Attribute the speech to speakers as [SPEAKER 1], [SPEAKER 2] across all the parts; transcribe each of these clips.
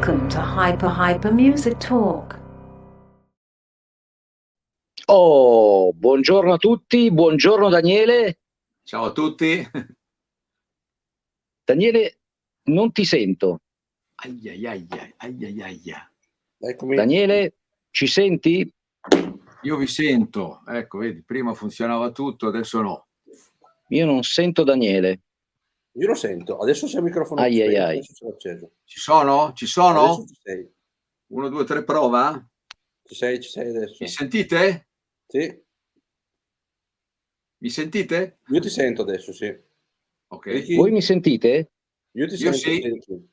[SPEAKER 1] Welcome to Hyper Hyper Music Talk.
[SPEAKER 2] Oh, buongiorno a tutti, buongiorno Daniele.
[SPEAKER 3] Ciao a tutti.
[SPEAKER 2] Daniele, non ti sento.
[SPEAKER 3] Aia, aia, aia, aia, aia.
[SPEAKER 4] Eccomi.
[SPEAKER 2] Daniele, ci senti?
[SPEAKER 3] Io vi sento, ecco, vedi, prima funzionava tutto, adesso no.
[SPEAKER 2] Io non sento Daniele.
[SPEAKER 4] Io lo sento. Adesso c'è il microfono
[SPEAKER 2] Ai, ai,
[SPEAKER 4] spento,
[SPEAKER 2] ai.
[SPEAKER 4] l'ho acceso.
[SPEAKER 3] Ci sono? Ci sono?
[SPEAKER 4] Ci sei.
[SPEAKER 3] Uno, due, tre, prova.
[SPEAKER 4] Ci sei, ci sei adesso.
[SPEAKER 3] Mi sentite?
[SPEAKER 4] Sì.
[SPEAKER 3] Mi sentite?
[SPEAKER 4] Io ti sento adesso, sì.
[SPEAKER 3] Ok.
[SPEAKER 4] Ricky,
[SPEAKER 2] Voi mi sentite?
[SPEAKER 4] io ti
[SPEAKER 3] Io
[SPEAKER 4] sento.
[SPEAKER 3] sì.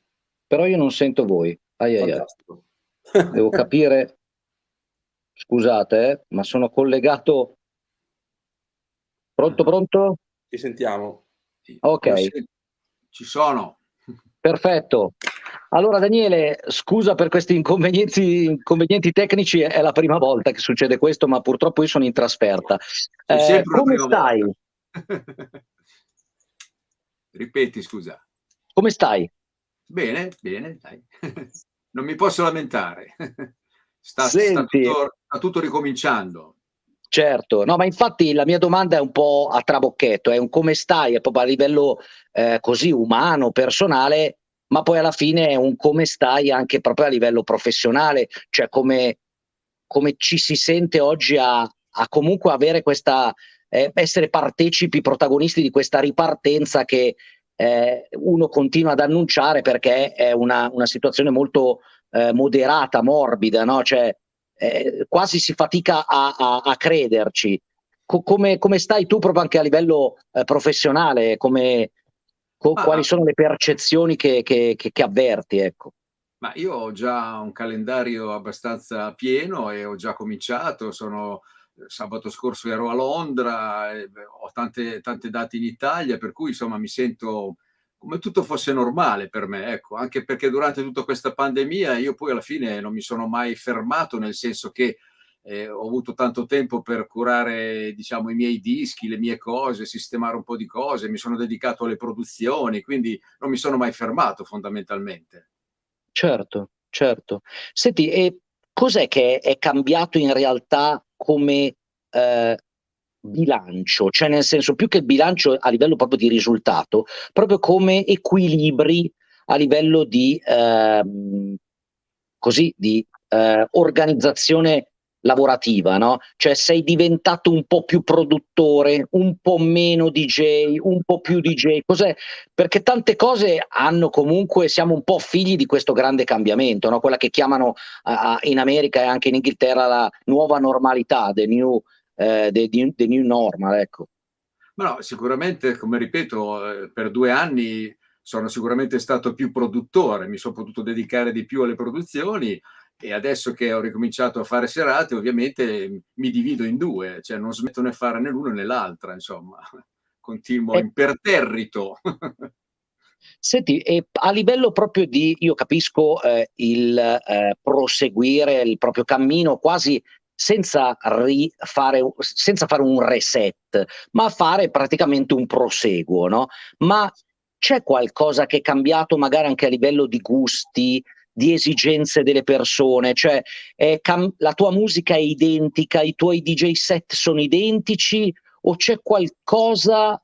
[SPEAKER 2] Però io non sento voi. Ai, ai, ai. Devo capire. Scusate, eh, ma sono collegato. Pronto, pronto?
[SPEAKER 4] Ci sentiamo.
[SPEAKER 2] Ok.
[SPEAKER 3] Ci sono.
[SPEAKER 2] Perfetto. Allora Daniele, scusa per questi inconvenienti, inconvenienti tecnici, è la prima volta che succede questo, ma purtroppo io sono in trasferta. Eh, come stai?
[SPEAKER 3] Ripeti, scusa.
[SPEAKER 2] Come stai?
[SPEAKER 3] Bene, bene, dai. Non mi posso lamentare. Sta, sta tutto, sta tutto ricominciando.
[SPEAKER 2] Certo, no, ma infatti la mia domanda è un po' a trabocchetto, è un come stai, è proprio a livello eh, così umano, personale, ma poi alla fine è un come stai anche proprio a livello professionale, cioè come, come ci si sente oggi a, a comunque avere questa, eh, essere partecipi, protagonisti di questa ripartenza che eh, uno continua ad annunciare perché è una, una situazione molto eh, moderata, morbida, no? Cioè, eh, quasi si fatica a, a- a crederci. Co- come, come stai tu proprio anche a livello eh, professionale? Come, co-
[SPEAKER 3] Ma-
[SPEAKER 2] quali sono le percezioni che, che- che- che avverti? Ecco.
[SPEAKER 3] Ma io ho già un calendario abbastanza pieno e ho già cominciato. Sono sabato scorso ero a Londra, e, beh, ho tante, tante date in Italia, per cui insomma mi sento come tutto fosse normale per me, ecco, anche perché durante tutta questa pandemia io poi alla fine non mi sono mai fermato, nel senso che eh, ho avuto tanto tempo per curare, diciamo, i miei dischi, le mie cose, sistemare un po' di cose, mi sono dedicato alle produzioni, quindi non mi sono mai fermato fondamentalmente.
[SPEAKER 2] Certo, certo. Senti, e cos'è che è cambiato in realtà come eh, bilancio? Cioè, nel senso, più che il bilancio a livello proprio di risultato, proprio come equilibri a livello di, ehm, così, di eh, organizzazione lavorativa, no? Cioè sei diventato un po' più produttore, un po' meno DJ, un po' più DJ. Cos'è? Perché tante cose hanno comunque, siamo un po' figli di questo grande cambiamento, no? Quella che chiamano ah, in America e anche in Inghilterra la nuova normalità, the new, eh, the the new normal, ecco.
[SPEAKER 3] Ma no, sicuramente, come ripeto, eh, per due anni sono sicuramente stato più produttore, mi sono potuto dedicare di più alle produzioni e adesso che ho ricominciato a fare serate, ovviamente mi divido in due, cioè non smetto né fare né l'uno né l'altra, insomma, continuo
[SPEAKER 2] E-
[SPEAKER 3] imperterrito.
[SPEAKER 2] Senti, e a livello proprio di, io capisco eh, il eh, proseguire il proprio cammino quasi senza rifare, senza fare un reset, ma fare praticamente un proseguo, no? Ma c'è qualcosa che è cambiato magari anche a livello di gusti, di esigenze delle persone? Cioè, cam- la tua musica è identica, i tuoi DJ set sono identici o c'è qualcosa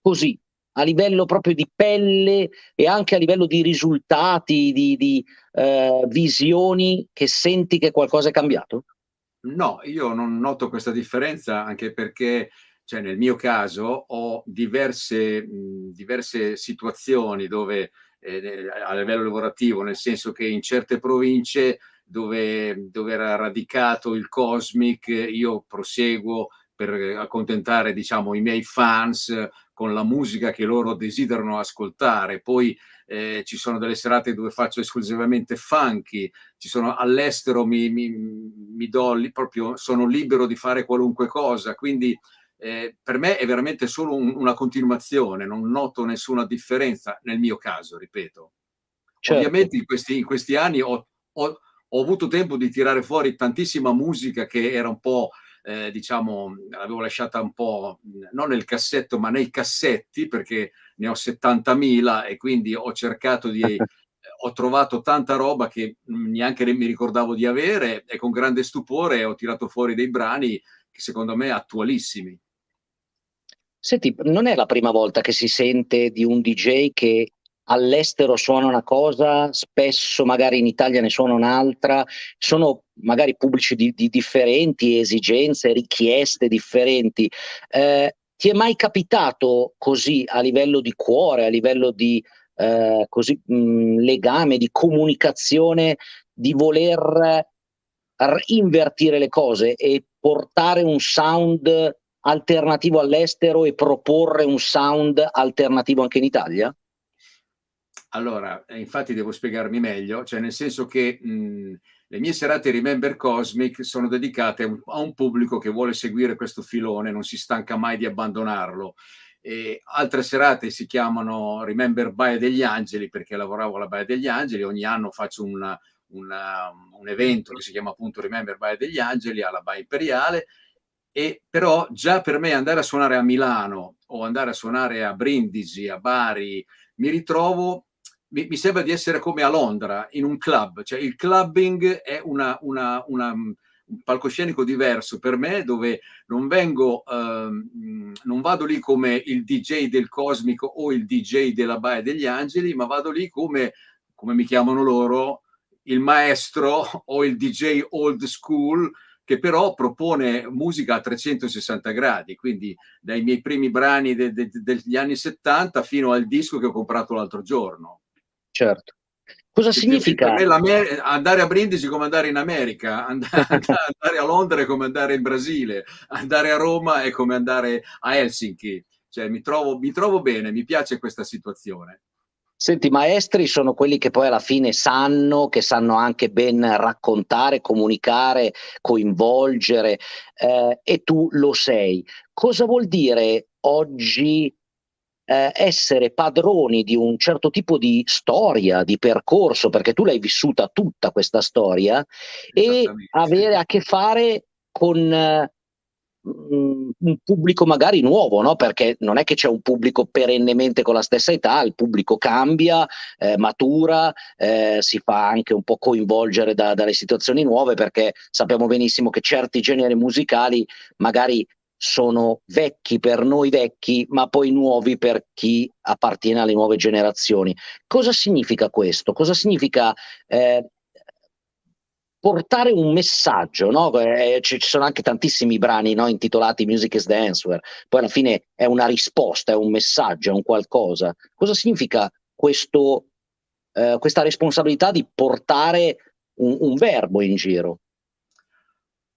[SPEAKER 2] così a livello proprio di pelle e anche a livello di risultati, di, di, eh, visioni che senti che qualcosa è cambiato?
[SPEAKER 3] No, io non noto questa differenza anche perché, cioè nel mio caso, ho diverse, mh, diverse situazioni dove eh, a livello lavorativo, nel senso che in certe province dove, dove era radicato il Cosmic, io proseguo per accontentare, diciamo, i miei fans con la musica che loro desiderano ascoltare. Poi eh, ci sono delle serate dove faccio esclusivamente funky, ci sono all'estero, mi, mi, mi do li- proprio, sono libero di fare qualunque cosa, quindi eh, per me è veramente solo un- una continuazione, non noto nessuna differenza nel mio caso, ripeto.
[SPEAKER 2] Certo.
[SPEAKER 3] Ovviamente in questi, in questi anni ho, ho- ho avuto tempo di tirare fuori tantissima musica che era un po', eh, diciamo, l'avevo lasciata un po' non nel cassetto, ma nei cassetti, perché ne ho 70.000 e quindi ho cercato di, ho trovato tanta roba che neanche mi ricordavo di avere e con grande stupore ho tirato fuori dei brani che secondo me attualissimi.
[SPEAKER 2] Senti, non è la prima volta che si sente di un DJ che all'estero suona una cosa, spesso magari in Italia ne suona un'altra, sono magari pubblici di, di differenti esigenze, richieste differenti. Eh, ti è mai capitato così a livello di cuore, a livello di eh, così, mh, legame, di comunicazione, di voler invertire le cose e portare un sound alternativo all'estero e proporre un sound alternativo anche in Italia?
[SPEAKER 3] Allora, eh, infatti devo spiegarmi meglio, cioè nel senso che mh, le mie serate Remember Cosmic sono dedicate a un, pubblico che vuole seguire questo filone, non si stanca mai di abbandonarlo. E altre serate si chiamano Remember Baia degli Angeli perché lavoravo alla Baia degli Angeli, ogni anno faccio una, una, un evento che si chiama appunto Remember Baia degli Angeli alla Baia Imperiale e però già per me andare a suonare a Milano o andare a suonare a Brindisi, a Bari, mi ritrovo mi, mi, sembra di essere come a Londra in un club, cioè il clubbing è una, una, una, un palcoscenico diverso per me dove non vengo, ehm, non vado lì come il DJ del Cosmico o il DJ della Baia degli Angeli, ma vado lì come, come mi chiamano loro, il maestro o il DJ old school che però propone musica a 360 gradi, quindi dai miei primi brani de, de, degli anni 70 fino al disco che ho comprato l'altro giorno
[SPEAKER 2] certo. Cosa significa?
[SPEAKER 3] andare a Brindisi come andare in America, andare, andare, a Londra è come andare in Brasile, andare a Roma è come andare a Helsinki. Cioè, mi trovo, mi trovo bene, mi piace questa situazione.
[SPEAKER 2] Senti, i maestri sono quelli che poi alla fine sanno, che sanno anche ben raccontare, comunicare, coinvolgere, eh, e tu lo sei. Cosa vuol dire oggi eh, essere padroni di un certo tipo di storia, di percorso, perché tu l'hai vissuta tutta questa storia, e avere a che fare con eh, un pubblico magari nuovo, no? perché non è che c'è un pubblico perennemente con la stessa età, il pubblico cambia, eh, matura, eh, si fa anche un po' coinvolgere da, dalle situazioni nuove, perché sappiamo benissimo che certi generi musicali magari sono vecchi per noi vecchi, ma poi nuovi per chi appartiene alle nuove generazioni. Cosa significa questo? Cosa significa eh, portare un messaggio? No? Eh, ci, sono anche tantissimi brani no, intitolati Music is the Answer, poi alla fine è una risposta, è un messaggio, è un qualcosa. Cosa significa questo, eh, questa responsabilità di portare un, un verbo in giro?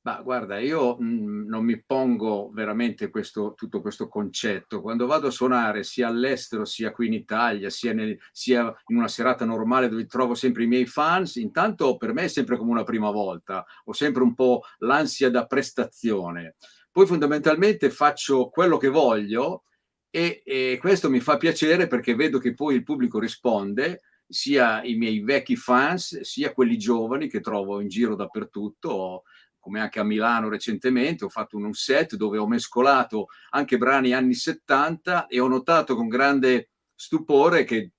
[SPEAKER 3] Ma guarda, io mh, mhmm, non mi pongo veramente questo, tutto questo concetto. Quando vado a suonare sia all'estero, sia qui in Italia, sia, nel, sia, in una serata normale dove trovo sempre i miei fans, intanto per me è sempre come una prima volta, ho sempre un po' l'ansia da prestazione. Poi fondamentalmente faccio quello che voglio e, e questo mi fa piacere perché vedo che poi il pubblico risponde sia i miei vecchi fans, sia quelli giovani che trovo in giro dappertutto come anche a Milano recentemente, ho fatto un set dove ho mescolato anche brani anni 70 e ho notato con grande stupore che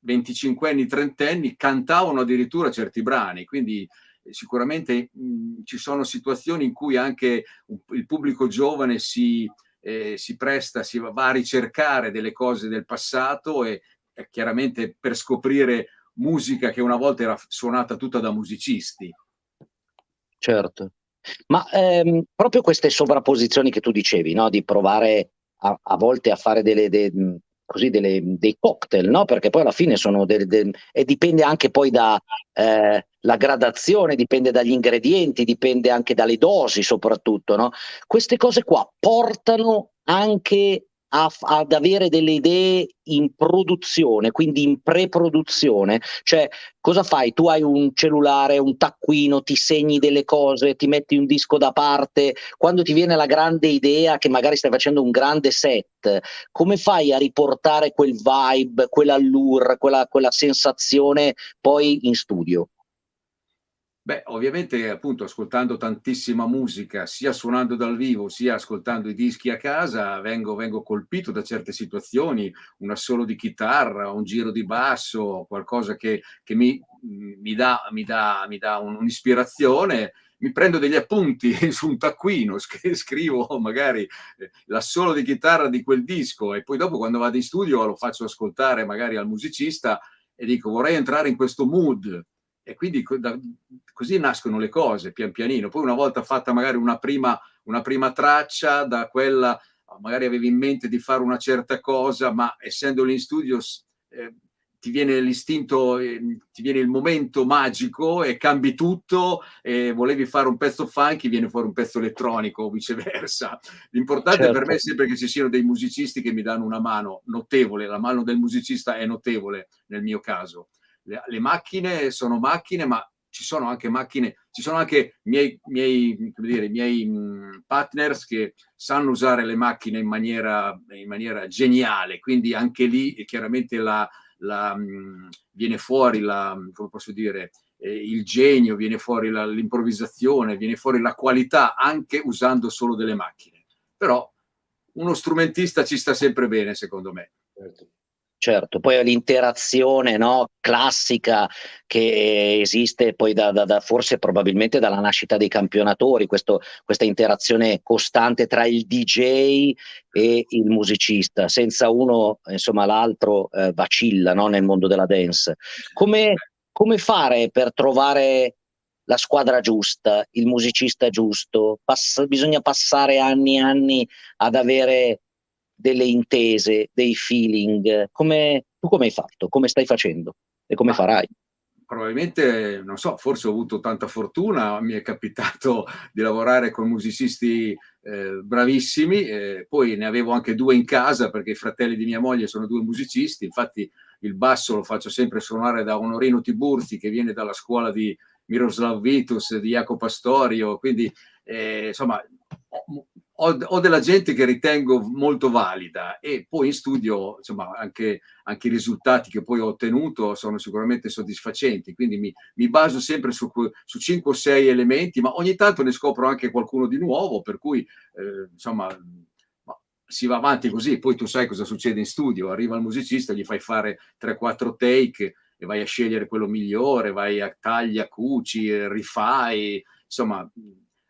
[SPEAKER 3] 25 anni, 30 anni cantavano addirittura certi brani, quindi eh, sicuramente mh, ci sono situazioni in cui anche il pubblico giovane si, eh, si presta, si va a ricercare delle cose del passato e, e chiaramente per scoprire musica che una volta era suonata tutta da musicisti.
[SPEAKER 2] Certo. Ma ehm, proprio queste sovrapposizioni che tu dicevi, no? di provare a, a, volte a fare delle, de, così delle, dei cocktail, no? perché poi alla fine sono delle, de, e dipende anche poi dalla eh, gradazione, dipende dagli ingredienti, dipende anche dalle dosi soprattutto. No? Queste cose qua portano anche a, ad avere delle idee in produzione, quindi in pre-produzione. Cioè, cosa fai? Tu hai un cellulare, un taccuino, ti segni delle cose, ti metti un disco da parte. Quando ti viene la grande idea che magari stai facendo un grande set, come fai a riportare quel vibe, quell'allure, quella, quella sensazione poi in studio?
[SPEAKER 3] Beh, ovviamente appunto ascoltando tantissima musica, sia suonando dal vivo, sia ascoltando i dischi a casa, vengo, vengo colpito da certe situazioni, un assolo di chitarra, un giro di basso, qualcosa che, che mi, mi, dà, mi, dà, mi dà un'ispirazione. Mi prendo degli appunti su un taccuino, scrivo magari eh, l'assolo di chitarra di quel disco e poi dopo quando vado in studio lo faccio ascoltare magari al musicista e dico vorrei entrare in questo mood e quindi da, così nascono le cose pian pianino. Poi una volta fatta magari una prima, una prima traccia, da quella magari avevi in mente di fare una certa cosa, ma essendo lì in studio eh, ti viene l'istinto, eh, ti viene il momento magico e cambi tutto e volevi fare un pezzo funky, viene fuori un pezzo elettronico o viceversa. L'importante certo. per me è sempre che ci siano dei musicisti che mi danno una mano notevole, la mano del musicista è notevole nel mio caso le, le macchine sono macchine, ma ci sono anche macchine, ci sono anche miei, miei, dire, miei mh, partners che sanno usare le macchine in maniera, in maniera geniale, quindi anche lì chiaramente la, la, mh, viene fuori la, come posso dire, eh, il genio, viene fuori la, l'improvvisazione, viene fuori la qualità anche usando solo delle macchine. Però uno strumentista ci sta sempre bene, secondo me.
[SPEAKER 2] Certo certo, poi l'interazione no, classica che esiste poi da, da, da, forse probabilmente dalla nascita dei campionatori, questo, questa interazione costante tra il DJ e il musicista, senza uno, insomma, l'altro eh, vacilla no, nel mondo della dance. Come, come fare per trovare la squadra giusta, il musicista giusto? Pass- bisogna passare anni e anni ad avere delle intese, dei feeling. Come, tu come hai fatto? Come stai facendo? E come farai?
[SPEAKER 3] Probabilmente, non so, forse ho avuto tanta fortuna, mi è capitato di lavorare con musicisti eh, bravissimi, eh, poi ne avevo anche due in casa perché i fratelli di mia moglie sono due musicisti, infatti il basso lo faccio sempre suonare da Onorino Tiburzi che viene dalla scuola di Miroslav Vitus, di Jacopo Pastorio, quindi eh, insomma ho, ho, della gente che ritengo molto valida e poi in studio insomma anche, anche, i risultati che poi ho ottenuto sono sicuramente soddisfacenti quindi mi, mi baso sempre su, su 5 o 6 elementi ma ogni tanto ne scopro anche qualcuno di nuovo per cui eh, insomma si va avanti così poi tu sai cosa succede in studio arriva il musicista gli fai fare 3-4 take e vai a scegliere quello migliore vai a taglia cuci rifai insomma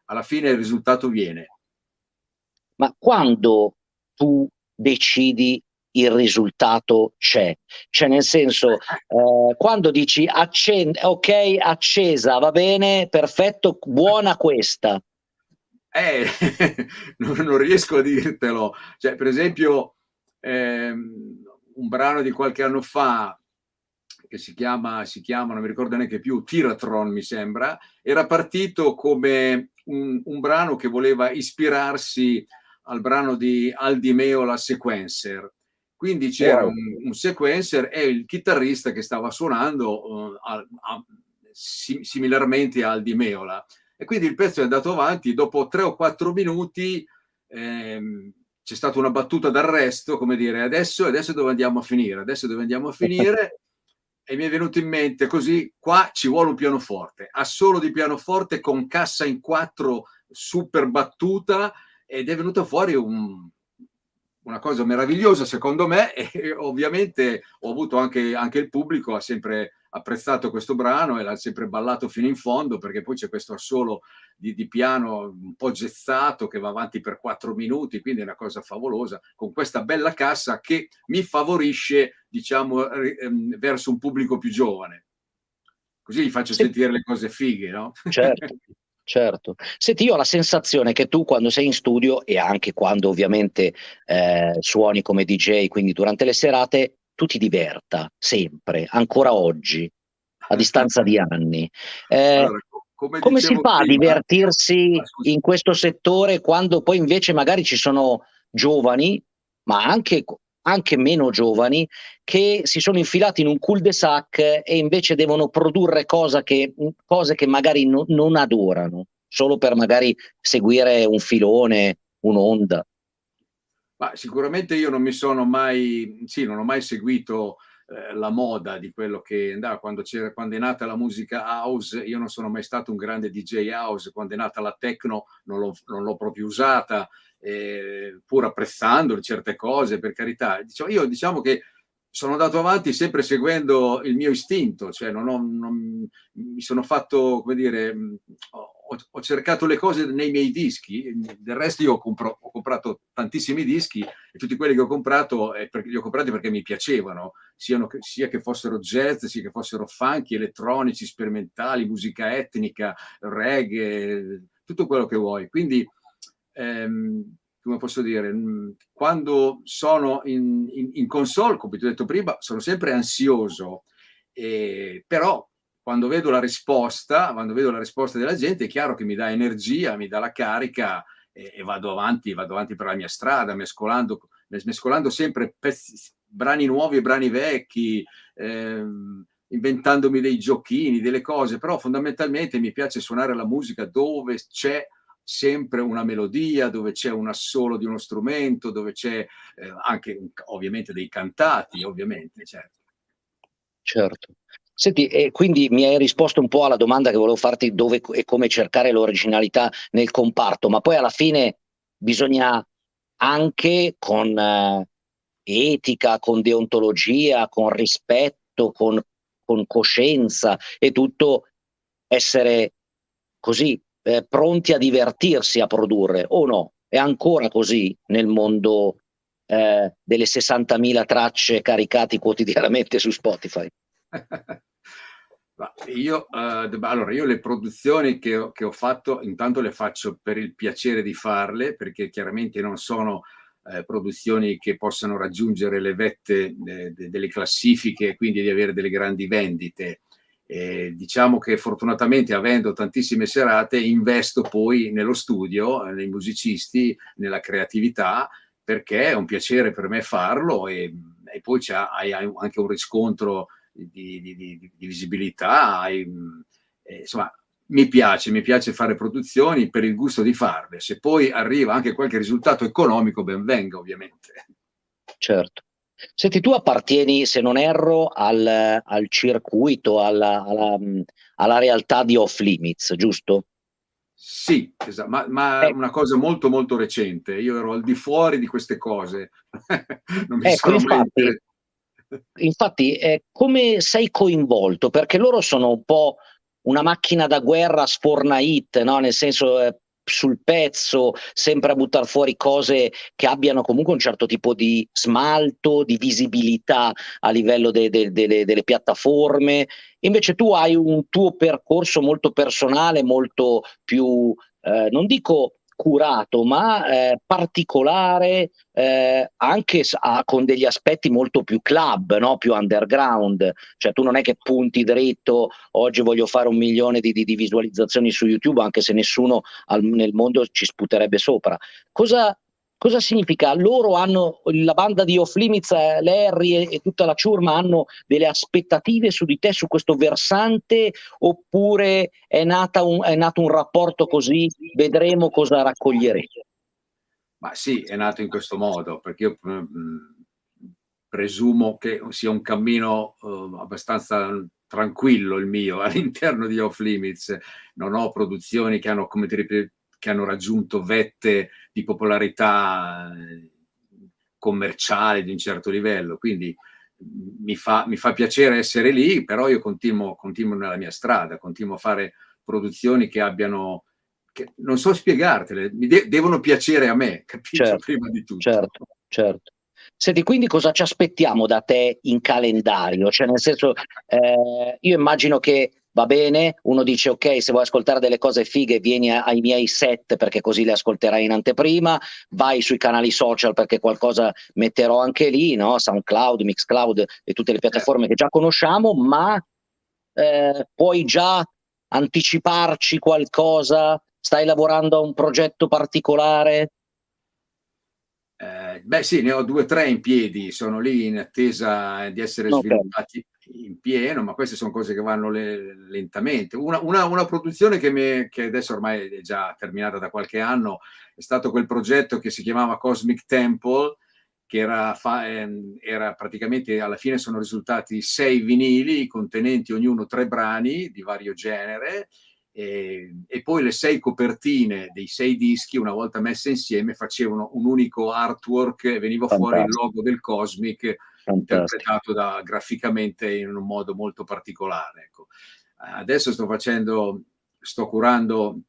[SPEAKER 3] alla fine il risultato viene
[SPEAKER 2] ma quando tu decidi il risultato c'è. Cioè, nel senso, eh, quando dici accende, ok, accesa, va bene, perfetto, buona questa.
[SPEAKER 3] Eh, non, non, riesco a dirtelo. Cioè, per esempio, ehm, un brano di qualche anno fa che si chiama, si chiama, non mi ricordo neanche più, Tiratron mi sembra, era partito come un, un brano che voleva ispirarsi al brano di Aldi Meola Sequencer. Quindi c'era un, un, sequencer e il chitarrista che stava suonando uh, a, a, sim, similarmente a Aldi Meola. E quindi il pezzo è andato avanti, dopo tre o quattro minuti ehm, c'è stata una battuta d'arresto, come dire, adesso, adesso dove andiamo a finire? Adesso dove andiamo a finire? e mi è venuto in mente così, qua ci vuole un pianoforte, assolo di pianoforte con cassa in quattro super battuta ed è venuto fuori un, una cosa meravigliosa secondo me e ovviamente ho avuto anche, anche, il pubblico ha sempre apprezzato questo brano e l'ha sempre ballato fino in fondo perché poi c'è questo assolo di, di piano un po' gezzato che va avanti per quattro minuti quindi è una cosa favolosa con questa bella cassa che mi favorisce diciamo ehm, verso un pubblico più giovane così gli faccio sì. sentire le cose fighe no?
[SPEAKER 2] certo Certo. Senti, io ho la sensazione che tu quando sei in studio e anche quando ovviamente eh, suoni come DJ, quindi durante le serate, tu ti diverta sempre, ancora oggi, a distanza di anni. Eh, allora, come, come si fa a divertirsi ah, in questo settore quando poi invece magari ci sono giovani, ma anche anche meno giovani che si sono infilati in un cul-de-sac e invece devono produrre cose che, cose che magari no, non adorano, solo per magari seguire un filone, un'onda.
[SPEAKER 3] Ma sicuramente io non mi sono mai, sì, non ho mai seguito eh, la moda di quello che andava quando, quando è nata la musica house. Io non sono mai stato un grande DJ house, quando è nata la techno non l'ho, non l'ho proprio usata, eh, pur apprezzando certe cose, per carità. Diciamo, io diciamo che sono andato avanti sempre seguendo il mio istinto, cioè non ho, non, mi sono fatto, come dire, ho, ho, cercato le cose nei miei dischi, del resto io ho, compro, ho, comprato tantissimi dischi e tutti quelli che ho comprato eh, li ho comprati perché mi piacevano, siano, sia che fossero jazz, sia che fossero funky, elettronici, sperimentali, musica etnica, reggae, tutto quello che vuoi. Quindi ehm, come posso dire, mm, quando sono in, in, in console, come ti ho detto prima, sono sempre ansioso, eh, però quando vedo la risposta, quando vedo la risposta della gente, è chiaro che mi dà energia, mi dà la carica e, e vado avanti, vado avanti per la mia strada, mescolando, mescolando sempre pezzi, brani nuovi e brani vecchi, ehm, inventandomi dei giochini, delle cose, però fondamentalmente mi piace suonare la musica dove c'è sempre una melodia, dove c'è un assolo di uno strumento, dove c'è eh, anche ovviamente dei cantati, ovviamente, certo.
[SPEAKER 2] Certo. Senti, e quindi mi hai risposto un po' alla domanda che volevo farti dove e come cercare l'originalità nel comparto, ma poi alla fine bisogna anche con eh, etica, con deontologia, con rispetto, con, con coscienza e tutto essere così eh, pronti a divertirsi a produrre o no? È ancora così nel mondo eh, delle 60.000 tracce caricate quotidianamente su Spotify?
[SPEAKER 3] io, uh, allora, io le produzioni che ho, che ho, fatto, intanto le faccio per il piacere di farle, perché chiaramente non sono eh, produzioni che possano raggiungere le vette eh, de, delle classifiche e quindi di avere delle grandi vendite. Eh, diciamo che fortunatamente avendo tantissime serate investo poi nello studio, nei musicisti, nella creatività, perché è un piacere per me farlo e, e poi hai anche un riscontro di, di, di, di visibilità, hai, eh, insomma mi piace, mi piace fare produzioni per il gusto di farle, se poi arriva anche qualche risultato economico ben venga ovviamente.
[SPEAKER 2] Certo. Senti, tu appartieni, se non erro, al, al circuito, alla, alla, alla, realtà di off limits, giusto?
[SPEAKER 3] Sì, esatto, ma, ma eh. una cosa molto molto recente. Io ero al di fuori di queste cose.
[SPEAKER 2] non mi ecco, sono infatti, infatti eh, come sei coinvolto? Perché loro sono un po' una macchina da guerra sforna hit, no? nel senso eh, sul pezzo, sempre a buttare fuori cose che abbiano comunque un certo tipo di smalto, di visibilità a livello de, de, de, delle piattaforme. Invece tu hai un tuo percorso molto personale, molto più, eh, non dico curato, ma eh, particolare, eh, anche a, con degli aspetti molto più club, no? più underground. Cioè tu non è che punti dritto, oggi voglio fare un milione di, di, di visualizzazioni su YouTube, anche se nessuno al, nel mondo ci sputerebbe sopra. Cosa, Cosa significa? Loro hanno, la banda di Off Limits, eh, Larry e, e, tutta la ciurma hanno delle aspettative su di te, su questo versante, oppure è, un, è nato un rapporto così, vedremo cosa raccoglierete?
[SPEAKER 3] Ma sì, è nato in questo modo, perché io mm, presumo che sia un cammino uh, abbastanza tranquillo il mio all'interno di Off Limits. Non ho produzioni che hanno, come ti ripeto, che hanno raggiunto vette di popolarità eh, commerciale di un certo livello. Quindi mi fa, mi fa piacere essere lì, però io continuo, continuo, nella mia strada, continuo a fare produzioni che abbiano, che non so spiegartele, mi de- devono piacere a me, capito?
[SPEAKER 2] Certo,
[SPEAKER 3] Prima di tutto.
[SPEAKER 2] Certo, certo. Senti, quindi cosa ci aspettiamo da te in calendario? Cioè, nel senso, eh, io immagino che va bene, uno dice ok, se vuoi ascoltare delle cose fighe vieni ai miei set perché così le ascolterai in anteprima, vai sui canali social perché qualcosa metterò anche lì, no? SoundCloud, Mixcloud e tutte le piattaforme che già conosciamo, ma eh, puoi già anticiparci qualcosa? Stai lavorando a un progetto particolare?
[SPEAKER 3] Eh, beh sì, ne ho due o tre in piedi, sono lì in attesa di essere okay. sviluppati in pieno, ma queste sono cose che vanno le, lentamente. Una, una, una produzione che, mi, che, adesso ormai è già terminata da qualche anno è stato quel progetto che si chiamava Cosmic Temple, che era, fa, ehm, era, praticamente alla fine sono risultati sei vinili contenenti ognuno tre brani di vario genere e, e, poi le sei copertine dei sei dischi una volta messe insieme facevano un unico artwork e veniva Fantastico. fuori il logo del Cosmic. Interpretato da, graficamente in un modo molto particolare. Ecco. Adesso sto facendo, sto curando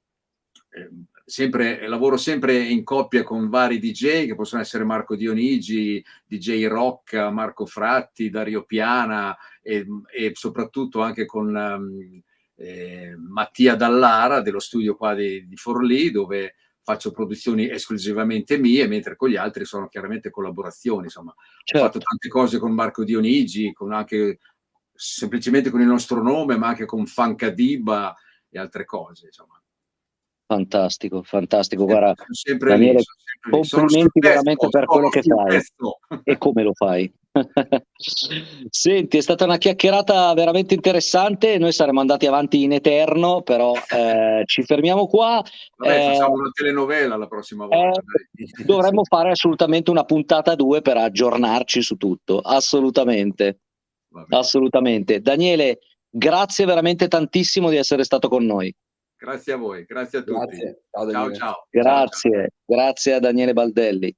[SPEAKER 3] eh, sempre, lavoro sempre in coppia con vari DJ che possono essere Marco Dionigi, DJ Rocca, Marco Fratti, Dario Piana e, e soprattutto anche con um, eh, Mattia Dallara dello studio qua di, di Forlì dove faccio produzioni esclusivamente mie, mentre con gli altri sono chiaramente collaborazioni. Insomma, certo. ho fatto tante cose con Marco Dionigi, con anche semplicemente con il nostro nome, ma anche con Fancadiba e altre cose. Insomma.
[SPEAKER 2] Fantastico, fantastico. Guarda, sempre Daniele, lì, complimenti veramente per quello che fai e come lo fai. Senti, è stata una chiacchierata veramente interessante. Noi saremmo andati avanti in eterno, però eh, ci fermiamo qua.
[SPEAKER 3] Vabbè, eh, facciamo una telenovela la prossima volta.
[SPEAKER 2] Eh, dovremmo fare assolutamente una puntata due per aggiornarci su tutto. Assolutamente. Assolutamente. Daniele, grazie veramente tantissimo di essere stato con noi.
[SPEAKER 3] Grazie a voi, grazie a tutti.
[SPEAKER 4] Grazie. Ciao,
[SPEAKER 3] ciao, ciao.
[SPEAKER 2] Grazie, ciao. grazie a Daniele Baldelli.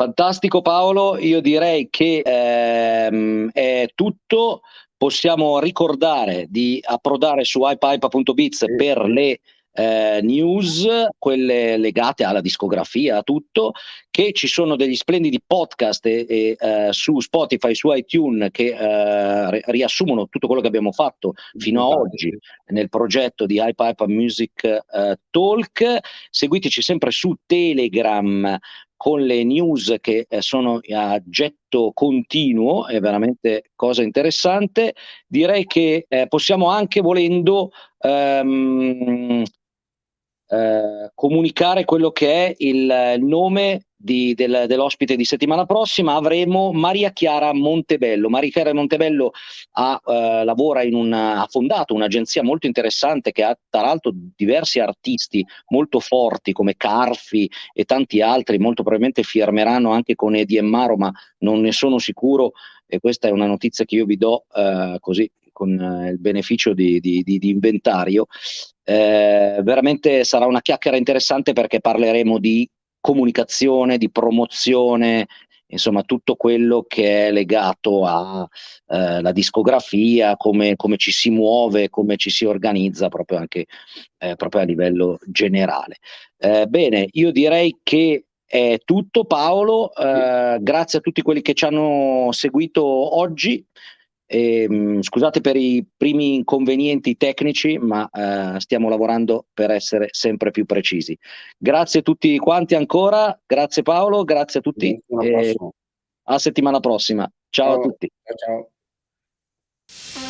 [SPEAKER 2] Fantastico Paolo, io direi che ehm, è tutto. Possiamo ricordare di approdare su ipipa.biz per le eh, news, quelle legate alla discografia, a tutto, che ci sono degli splendidi podcast e, e, eh, su Spotify, su iTunes che eh, riassumono tutto quello che abbiamo fatto fino ad oggi nel progetto di Hype Hype Music eh, Talk. Seguiteci sempre su Telegram con le news che eh, sono a getto continuo, è veramente cosa interessante. Direi che eh, possiamo anche volendo ehm, eh, comunicare quello che è il, il nome di, del, dell'ospite di settimana prossima. Avremo Maria Chiara Montebello. Maria Chiara Montebello ha, eh, lavora in un, ha fondato un'agenzia molto interessante che ha tra l'altro diversi artisti molto forti come Carfi e tanti altri, molto probabilmente firmeranno anche con Edi e Maro, ma non ne sono sicuro e questa è una notizia che io vi do eh, così con eh, il beneficio di, di, di, di inventario. Eh, veramente sarà una chiacchiera interessante perché parleremo di comunicazione, di promozione, insomma tutto quello che è legato alla eh, discografia, come, come, ci si muove, come ci si organizza proprio anche eh, proprio a livello generale. Eh, bene, io direi che è tutto Paolo, eh, grazie a tutti quelli che ci hanno seguito oggi. E, ehm, scusate per i primi inconvenienti tecnici, ma eh, stiamo lavorando per essere sempre più precisi. Grazie a tutti quanti ancora, grazie Paolo, grazie a tutti. E a settimana prossima. Ciao, ciao a tutti.
[SPEAKER 4] Ciao. ciao.